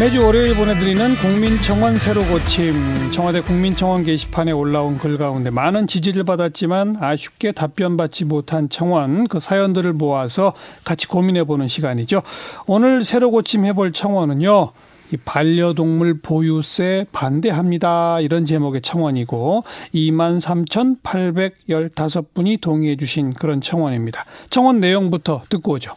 매주 월요일 보내드리는 국민청원 새로 고침 청와대 국민청원 게시판에 올라온 글 가운데 많은 지지를 받았지만 아쉽게 답변 받지 못한 청원 그 사연들을 모아서 같이 고민해보는 시간이죠. 오늘 새로 고침 해볼 청원은요. 이 반려동물 보유세 반대합니다. 이런 제목의 청원이고 23,815분이 동의해 주신 그런 청원입니다. 청원 내용부터 듣고 오죠.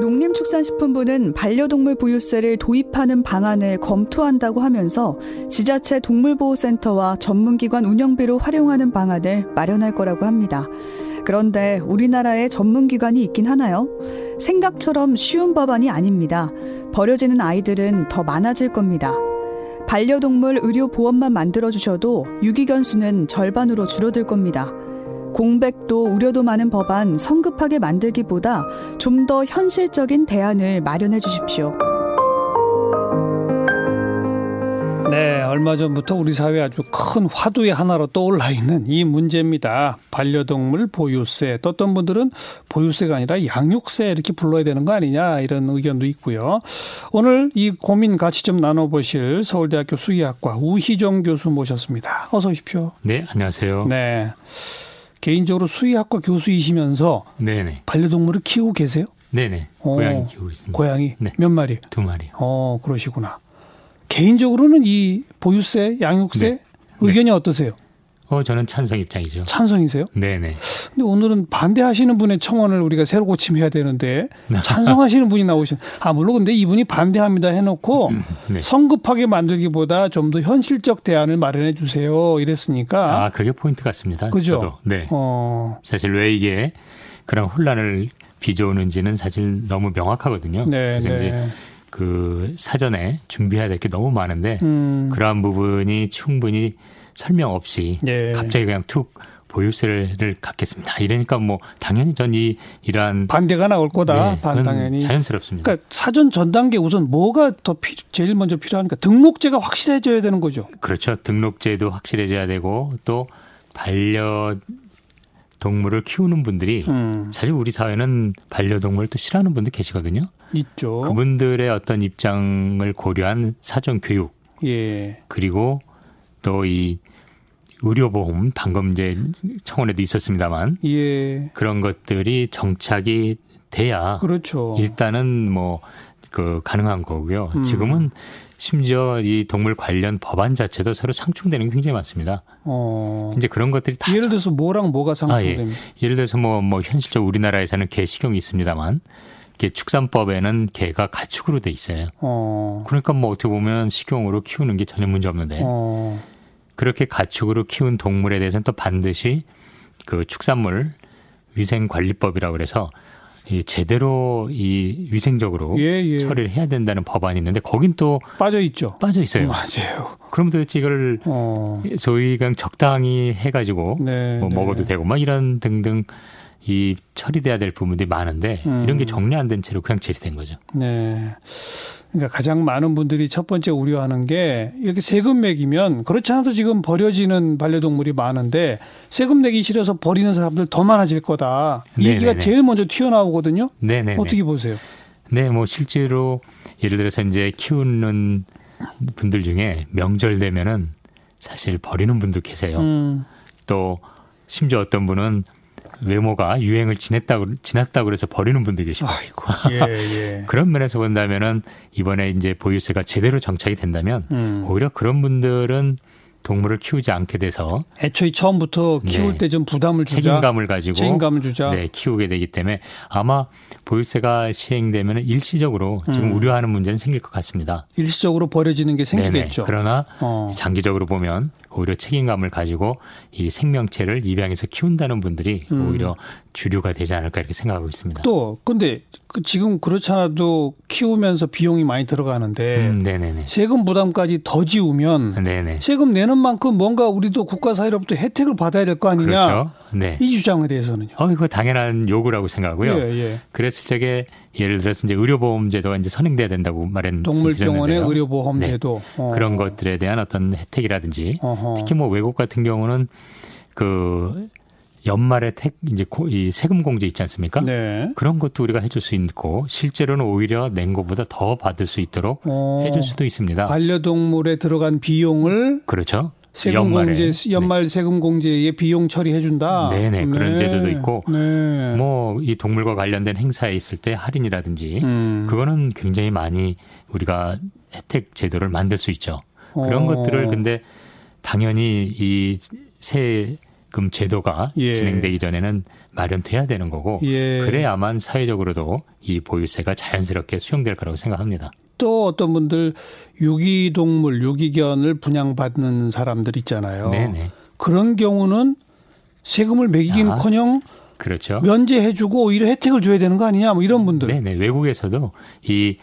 농림축산식품부는 반려동물 부유세를 도입하는 방안을 검토한다고 하면서 지자체 동물보호센터와 전문기관 운영비로 활용하는 방안을 마련할 거라고 합니다. 그런데 우리나라에 전문기관이 있긴 하나요? 생각처럼 쉬운 법안이 아닙니다. 버려지는 아이들은 더 많아질 겁니다. 반려동물 의료보험만 만들어주셔도 유기견 수는 절반으로 줄어들 겁니다. 공백도 우려도 많은 법안 성급하게 만들기보다 좀 더 현실적인 대안을 마련해 주십시오. 네, 얼마 전부터 우리 사회 아주 큰 화두의 하나로 떠올라 있는 이 문제입니다. 반려동물 보유세. 또 어떤 분들은 보유세가 아니라 양육세 이렇게 불러야 되는 거 아니냐 이런 의견도 있고요. 오늘 이 고민 같이 좀 나눠보실 서울대학교 수의학과 우희정 교수 모셨습니다. 어서 오십시오. 네, 안녕하세요. 네. 개인적으로 수의학과 교수이시면서 네네. 반려동물을 키우고 계세요? 네네. 고양이 키우고 있습니다. 고양이 네. 몇 마리? 두 마리. 어, 그러시구나. 개인적으로는 이 보유세, 양육세 네. 의견이 네. 어떠세요? 어, 저는 찬성 입장이죠. 찬성이세요? 네네. 근데 오늘은 반대하시는 분의 청원을 우리가 새로 고침해야 되는데 찬성하시는 분이 나오신. 아 물론 근데 이분이 반대합니다 해놓고 네. 성급하게 만들기보다 좀 더 현실적 대안을 마련해 주세요 이랬으니까. 아 그게 포인트 같습니다. 그죠? 저도. 네. 어. 사실 왜 이게 그런 혼란을 빚어오는지는 사실 너무 명확하거든요. 네, 그래서 네. 이제 그 사전에 준비해야 될 게 너무 많은데 음. 그러한 부분이 충분히 설명 없이 네. 갑자기 그냥 툭 보유세를 갖겠습니다. 이러니까 뭐 당연히 전이 이러한 반대가 나올 거다. 네, 반 당연히 자연스럽습니다. 그러니까 사전 전 단계 우선 뭐가 더 피, 제일 먼저 필요하니까 등록제가 확실해져야 되는 거죠. 그렇죠. 등록제도 확실해져야 되고 또 반려 동물을 키우는 분들이 음. 사실 우리 사회는 반려동물을 또 싫어하는 분들 계시거든요. 있죠. 그분들의 어떤 입장을 고려한 사전 교육. 예. 그리고 또 이 의료보험 방금 이제 청원에도 있었습니다만 예. 그런 것들이 정착이 돼야 그렇죠. 일단은 뭐 그 가능한 거고요. 음. 지금은 심지어 이 동물 관련 법안 자체도 서로 상충되는 게 굉장히 많습니다. 어. 이제 그런 것들이 다 예를 들어서 뭐랑 뭐가 상충됩니까? 아, 예. 예를 들어서 뭐뭐 뭐 현실적 우리나라에서는 개 식용이 있습니다만 개 축산법에는 개가 가축으로 돼 있어요. 어. 그러니까 뭐 어떻게 보면 식용으로 키우는 게 전혀 문제 없는데 어. 그렇게 가축으로 키운 동물에 대해서는 또 반드시 그 축산물 위생관리법이라고 그래서 이 제대로 이 위생적으로 예, 예. 처리를 해야 된다는 법안이 있는데 거긴 또 빠져 있죠. 빠져 있어요. 맞아요. 그럼 도대체 이걸 어. 소위 그냥 적당히 해가지고 네, 뭐 네. 먹어도 되고 막 이런 등등 이 처리돼야 될 부분들이 많은데 음. 이런 게 정리 안 된 채로 그냥 제시된 거죠. 네. 그러니까 가장 많은 분들이 첫 번째 우려하는 게 이렇게 세금 매기면 그렇지 않아도 지금 버려지는 반려동물이 많은데 세금 내기 싫어서 버리는 사람들 더 많아질 거다. 이 네네네. 얘기가 제일 먼저 튀어나오거든요. 네네 어떻게 보세요? 네, 뭐 실제로 예를 들어서 이제 키우는 분들 중에 명절 되면은 사실 버리는 분도 계세요. 음. 또 심지어 어떤 분은 외모가 유행을 지냈다고 지났다고 그래서 버리는 분도 계시고. 예, 예. 그런 면에서 본다면은 이번에 이제 보유세가 제대로 정착이 된다면 음. 오히려 그런 분들은 동물을 키우지 않게 돼서 애초에 처음부터 키울 네. 때좀 부담을 주자 책임감을 가지고 책임감을 주자 네, 키우게 되기 때문에 아마 보유세가 시행되면 일시적으로 지금 음. 우려하는 문제는 생길 것 같습니다. 일시적으로 버려지는 게 생기겠죠. 네네. 그러나 어. 장기적으로 보면 오히려 책임감을 가지고 이 생명체를 입양해서 키운다는 분들이 음. 오히려 주류가 되지 않을까 이렇게 생각하고 있습니다. 또 근데 그 지금 그렇잖아도 키우면서 비용이 많이 들어가는데 음, 세금 부담까지 더 지우면 네네. 세금 내는 만큼 뭔가 우리도 국가 사회로부터 혜택을 받아야 될 거 아니냐. 그렇죠. 네. 이 주장에 대해서는요. 어, 이거 당연한 요구라고 생각하고요. 예, 예. 그랬을 적에 예를 들어서 이제 의료보험 제도가 이제 선행돼야 된다고 말했 동물병원의 의료보험 제도 네. 어. 그런 것들에 대한 어떤 혜택이라든지 어허. 특히 뭐 외국 같은 경우는 그 연말에 택 이제 이 세금 공제 있지 않습니까? 네. 그런 것도 우리가 해줄 수 있고 실제로는 오히려 낸 것보다 더 받을 수 있도록 어, 해줄 수도 있습니다. 반려동물에 들어간 비용을 그렇죠. 세금 연말에. 공제 네. 연말 네. 세금 공제에 비용 처리해 준다. 네네 그런 네. 제도도 있고 네. 뭐이 동물과 관련된 행사에 있을 때 할인이라든지 음. 그거는 굉장히 많이 우리가 혜택 제도를 만들 수 있죠. 그런 어. 것들을 근데 당연히 이 세금 제도가 예. 진행되기 전에는 마련돼야 되는 거고 예. 그래야만 사회적으로도 이 보유세가 자연스럽게 수용될 거라고 생각합니다. 또 어떤 분들 유기동물, 유기견을 분양받는 사람들 있잖아요. 네네. 그런 경우는 세금을 매기긴커녕 그렇죠. 면제해주고 오히려 혜택을 줘야 되는 거 아니냐, 뭐 이런 분들. 네네. 외국에서도 이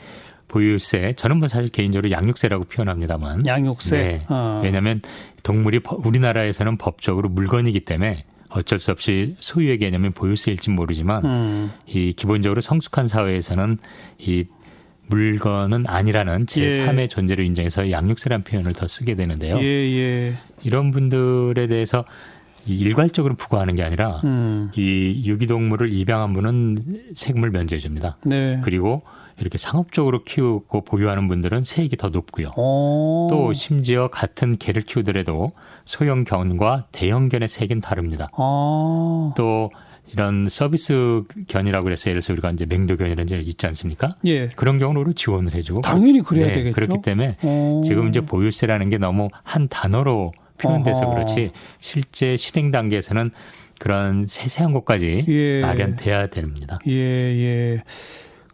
보유세, 저는 뭐 사실 개인적으로 양육세라고 표현합니다만. 양육세. 네. 어. 왜냐하면 동물이 우리나라에서는 법적으로 물건이기 때문에 어쩔 수 없이 소유의 개념이 보유세일지 모르지만 음. 이 기본적으로 성숙한 사회에서는 이 물건은 아니라는 제3의 예. 존재를 인정해서 양육세란 표현을 더 쓰게 되는데요. 예, 예. 이런 분들에 대해서 일괄적으로 부과하는 게 아니라 음. 이 유기동물을 입양한 분은 세금을 면제해 줍니다. 네. 그리고 이렇게 상업적으로 키우고 보유하는 분들은 세액이 더 높고요. 오. 또 심지어 같은 개를 키우더라도 소형 견과 대형 견의 세액은 다릅니다. 오. 또 이런 서비스 견이라고 그래서 예를 들어서 우리가 이제 맹도견이라는 게 있지 않습니까? 예. 그런 경우로 지원을 해주고 당연히 그래야 네, 되겠죠. 그렇기 때문에 오. 지금 이제 보유세라는 게 너무 한 단어로 표현돼서 어허. 그렇지 실제 실행 단계에서는 그런 세세한 것까지 예. 마련돼야 됩니다. 예, 예.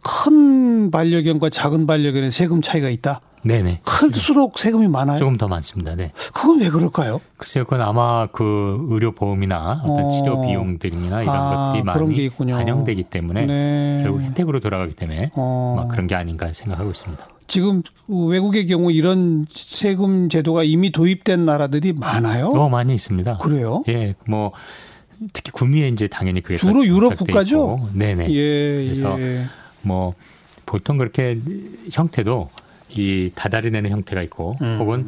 큰 반려견과 작은 반려견의 세금 차이가 있다. 네네. 클수록 세금이 많아요. 조금 더 많습니다. 네. 그건 왜 그럴까요? 글쎄요, 그건 아마 그 의료 보험이나 어떤 어. 치료 비용들이나 이런 아, 것들이 많이 반영되기 때문에 네. 결국 혜택으로 돌아가기 때문에 어. 막 그런 게 아닌가 생각하고 있습니다. 지금 외국의 경우 이런 세금 제도가 이미 도입된 나라들이 많아요? 어, 많이 있습니다. 그래요? 예, 뭐 특히 구미에 이제 당연히 그게 주로 유럽 국가죠. 있고. 네네. 예, 그래서 예. 뭐 보통 그렇게 형태도 이 다달이 내는 형태가 있고 음. 혹은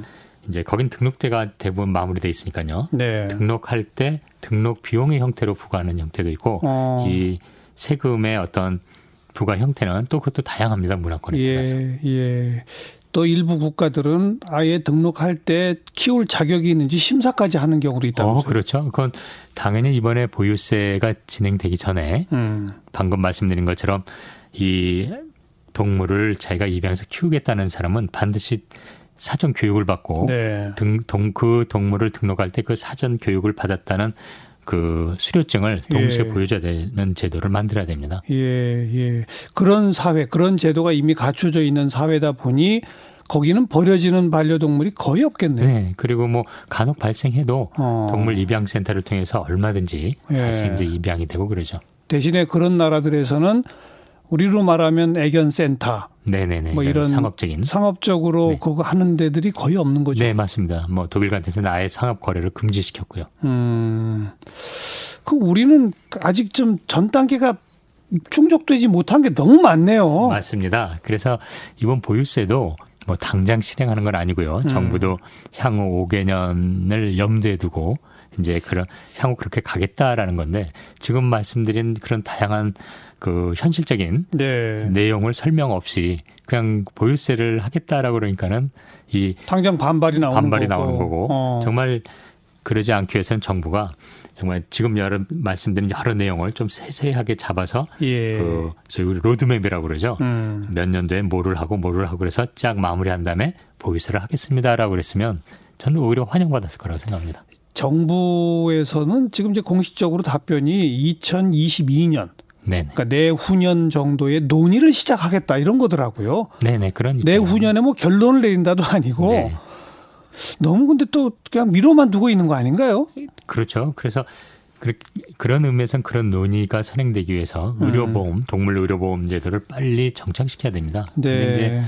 이제 거긴 등록제가 대부분 마무리돼 있으니까요. 네. 등록할 때 등록 비용의 형태로 부과하는 형태도 있고 어. 이 세금의 어떤 부과 형태는 또 그것도 다양합니다 문화권에 예, 따라서. 예. 또 일부 국가들은 아예 등록할 때 키울 자격이 있는지 심사까지 하는 경우도 있다고. 어, 그렇죠. 그건 당연히 이번에 보유세가 진행되기 전에 음. 방금 말씀드린 것처럼 이 동물을 자기가 입양해서 키우겠다는 사람은 반드시 사전 교육을 받고 네. 등, 동, 그 동물을 등록할 때 그 사전 교육을 받았다는 그 수료증을 동시에 예. 보여줘야 되는 제도를 만들어야 됩니다. 예, 예. 그런 사회, 그런 제도가 이미 갖춰져 있는 사회다 보니 거기는 버려지는 반려동물이 거의 없겠네요. 네. 그리고 뭐 간혹 발생해도 어. 동물 입양센터를 통해서 얼마든지 예. 다시 이제 입양이 되고 그러죠. 대신에 그런 나라들에서는 우리로 말하면 애견 센터. 네네네. 뭐 이런 상업적인 상업적으로 네. 그거 하는 데들이 거의 없는 거죠. 네, 맞습니다. 뭐 독일 같은 데는 아예 상업 거래를 금지시켰고요. 음. 그 우리는 아직 좀 전 단계가 충족되지 못한 게 너무 많네요. 맞습니다. 그래서 이번 보유세도 뭐 당장 실행하는 건 아니고요. 음. 정부도 향후 5개년을 염두에 두고 이제 그런 향후 그렇게 가겠다라는 건데 지금 말씀드린 그런 다양한 그 현실적인 네. 내용을 설명 없이 그냥 보유세를 하겠다라고 그러니까는 이 당장 반발이 나오는 반발이 거고. 나오는 거고 어. 정말 그러지 않기 위해서는 정부가 정말 지금 여러 말씀드린 여러 내용을 좀 세세하게 잡아서 예. 그 저희 우리 로드맵이라고 그러죠. 음. 몇 년도에 뭐를 하고 뭐를 하고 그래서 쫙 마무리한 다음에 보유세를 하겠습니다라고 그랬으면 저는 오히려 환영받았을 거라고 생각합니다. 정부에서는 지금 이제 공식적으로 답변이 2022년 네네. 그러니까 내후년 정도에 논의를 시작하겠다 이런 거더라고요. 네네 그런 내후년에 뭐 결론을 내린다도 아니고 네. 너무 근데 또 그냥 미로만 두고 있는 거 아닌가요? 그렇죠. 그래서 그런 의미에서는 그런 논의가 선행되기 위해서 음. 의료보험, 동물 의료보험 제도를 빨리 정착시켜야 됩니다. 네. 이제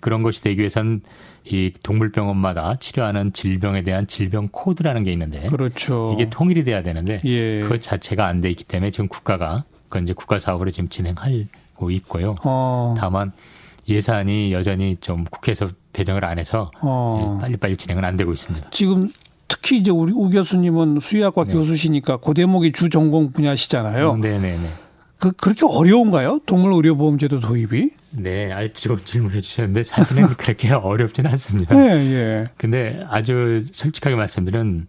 그런 것이 되기 위해서는 이 동물병원마다 치료하는 질병에 대한 질병 코드라는 게 있는데 그렇죠. 이게 통일이 돼야 되는데 예. 그 자체가 안 돼 있기 때문에 지금 국가가 그 이제 국가 사업으로 지금 진행하고 있고요. 어. 다만 예산이 여전히 좀 국회에서 배정을 안 해서 어. 예, 빨리빨리 진행은 안 되고 있습니다. 지금 특히 이제 우리 우 교수님은 수의학과 네. 교수시니까 그 대목이 주 전공 분야시잖아요. 음, 네네네. 그 그렇게 어려운가요? 동물 의료보험제도 도입이? 네, 아주 좋은 질문해 주셨는데 사실은 그렇게 어렵지는 않습니다. 네, 예. 근데 아주 솔직하게 말씀드리면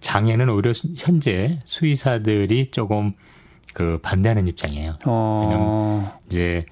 장애는 오히려 현재 수의사들이 조금 그 반대하는 입장이에요. 어. 왜냐면 이제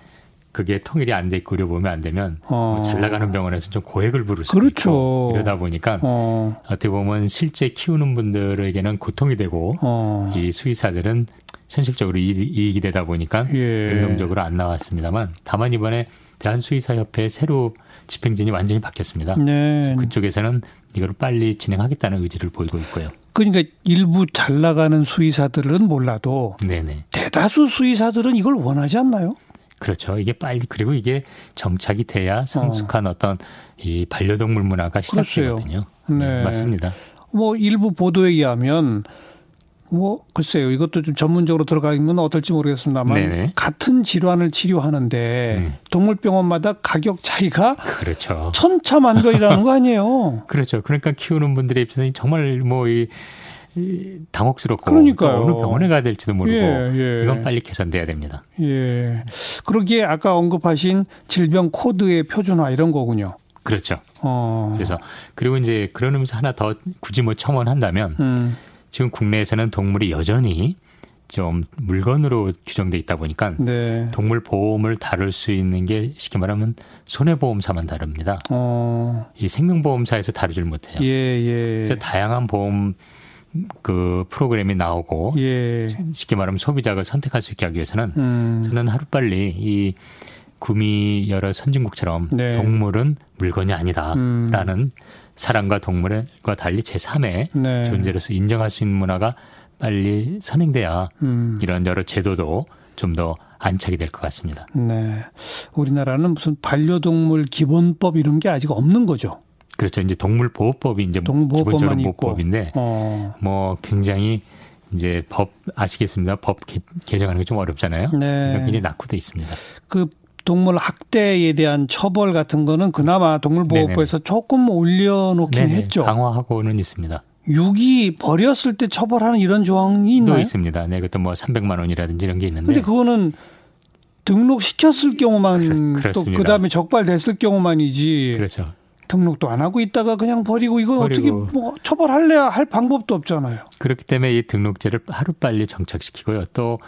그게 통일이 안 돼 있고 의료보험이 안 되면 어. 뭐잘 나가는 병원에서 좀 고액을 부를 수도 그렇죠. 있고 이러다 보니까 어. 떻게 보면 실제 키우는 분들에게는 고통이 되고 어. 이 수의사들은 현실적으로 이익이 되다 보니까 예. 능동적으로 안 나왔습니다만 다만 이번에 대한수의사협회 새로 집행진이 완전히 바뀌었습니다. 네. 그쪽에서는 이걸 빨리 진행하겠다는 의지를 보이고 있고요. 그러니까 일부 잘 나가는 수의사들은 몰라도 네네. 대다수 수의사들은 이걸 원하지 않나요? 그렇죠. 이게 빨리 그리고 이게 정착이 돼야 성숙한 어. 떤이 반려동물 문화가 시작되거든요. 네. 네. 맞습니다. 뭐 일부 보도에 의하면 뭐 글쎄요 이것도 좀 전문적으로 들어가면 어떨지 모르겠습니다만 네네. 같은 질환을 치료하는데 음. 동물병원마다 가격 차이가 그렇죠 천차만별이라는 거 아니에요? 그렇죠. 그러니까 키우는 분들의 입장에서 정말 뭐이 당혹스럽고 그러니까요. 어느 병원에 가야 될지도 모르고 예, 예. 이건 빨리 개선돼야 됩니다. 예. 그러기에 아까 언급하신 질병 코드의 표준화 이런 거군요. 그렇죠. 어. 그래서 그리고 이제 그런 의미에서 하나 더 굳이 뭐 첨언한다면 음. 지금 국내에서는 동물이 여전히 좀 물건으로 규정돼 있다 보니까 네. 동물 보험을 다룰 수 있는 게 쉽게 말하면 손해보험사만 다릅니다. 어. 이 생명보험사에서 다루질 못해요. 예, 예. 그래서 다양한 보험 그 프로그램이 나오고 예. 쉽게 말하면 소비자가 선택할 수 있게 하기 위해서는 음. 저는 하루빨리 이 구미 여러 선진국처럼 네. 동물은 물건이 아니다라는 음. 사람과 동물과 달리 제3의 네. 존재로서 인정할 수 있는 문화가 빨리 선행돼야 음. 이런 여러 제도도 좀 더 안착이 될 것 같습니다. 네. 우리나라는 무슨 반려동물 기본법 이런 게 아직 없는 거죠. 그렇죠. 이제 동물보호법이 이제 기본적으로 보호법인데 어. 뭐 굉장히 이제 법 아시겠습니다. 법 개, 정하는 게 좀 어렵잖아요. 네. 그러니까 굉장히 낙후돼 있습니다. 그 동물 학대에 대한 처벌 같은 거는 그나마 동물보호법에서 네네. 조금 올려놓긴 네네. 했죠. 강화하고는 있습니다. 유기 버렸을 때 처벌하는 이런 조항이 있나요? 또 있습니다. 네, 그것도 뭐 300만 원이라든지 이런 게 있는데. 근데 그거는 등록시켰을 경우만 그렇, 또 그다음에 적발됐을 경우만이지. 그렇죠. 등록도 안 하고 있다가 그냥 버리고 이건 어떻게 뭐 처벌할래야 할 방법도 없잖아요. 그렇기 때문에 이 등록제를 하루 빨리 정착시키고요. 또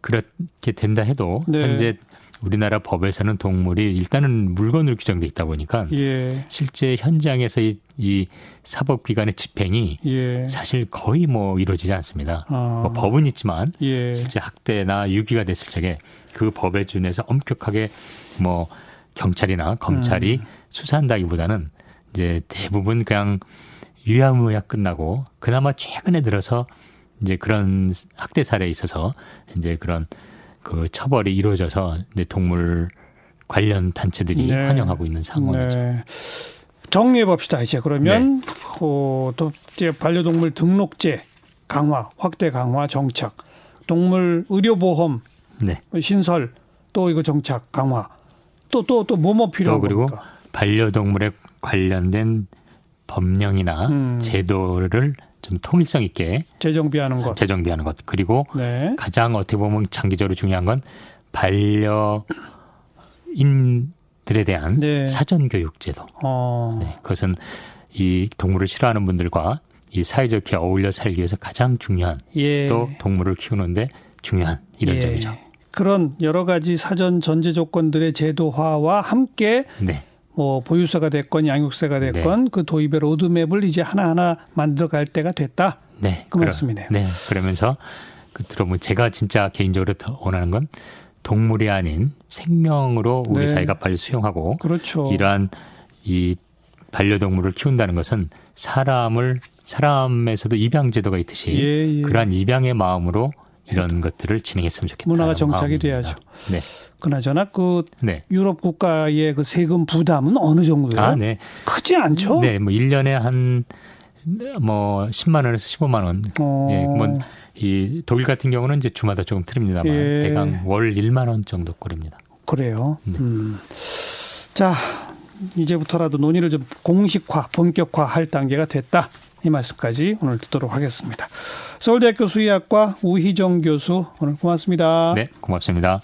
그렇게 된다 해도 네. 현재 우리나라 법에서는 동물이 일단은 물건으로 규정돼 있다 보니까 예. 실제 현장에서 이, 이 사법기관의 집행이 예. 사실 거의 뭐 이루어지지 않습니다. 아. 뭐 법은 있지만 예. 실제 학대나 유기가 됐을 적에 그 법에 준해서 엄격하게 뭐 경찰이나 검찰이 음. 수사한다기보다는 이제 대부분 그냥 유야무야 끝나고 그나마 최근에 들어서 이제 그런 학대 사례에 있어서 이제 그런 그 처벌이 이루어져서 이제 동물 관련 단체들이 네. 환영하고 있는 상황이죠. 네. 정리해 봅시다. 이제 그러면 네. 어, 또 이제 반려동물 등록제 강화, 확대 강화 정착, 동물 의료보험 네. 신설 또 이거 정착 강화 또 또 또 뭐뭐 필요한 그리고 겁니까? 반려동물에 관련된 법령이나 음. 제도를 좀 통일성 있게 재정비하는 것, 재정비하는 것 그리고 네. 가장 어떻게 보면 장기적으로 중요한 건 반려인들에 대한 네. 사전 교육 제도. 어. 네, 그것은 이 동물을 싫어하는 분들과 이 사회적게 어울려 살기 위해서 가장 중요한 예. 또 동물을 키우는데 중요한 이런 예. 점이죠. 그런 여러 가지 사전 전제 조건들의 제도화와 함께 네. 뭐 보유서가 됐건 양육세가 됐건 네. 그 도입의 로드맵을 이제 하나하나 만들어갈 때가 됐다. 네. 그 그러, 말씀이네요. 네. 그러면서 그 들어보면 제가 진짜 개인적으로 더 원하는 건 동물이 아닌 생명으로 우리 네. 사회가 빨리 수용하고 그렇죠. 이러한 이 반려동물을 키운다는 것은 사람을 사람에서도 입양 제도가 있듯이 예, 예. 그러한 입양의 마음으로 이런 것들을 진행했으면 좋겠다. 문화가 정착이 돼야죠. 네. 그나저나 그 네. 유럽 국가의 그 세금 부담은 어느 정도예요? 아, 네. 크지 않죠? 네, 뭐 1년에 한 뭐 10만 원에서 15만 원. 어. 예, 뭐 이 독일 같은 경우는 이제 주마다 조금 틀립니다만 예. 대강 월 1만 원 정도 꼴입니다. 그래요. 네. 음. 자, 이제부터라도 논의를 좀 공식화, 본격화할 단계가 됐다. 이 말씀까지 오늘 듣도록 하겠습니다. 서울대학교 수의학과 우희정 교수 오늘 고맙습니다. 네, 고맙습니다.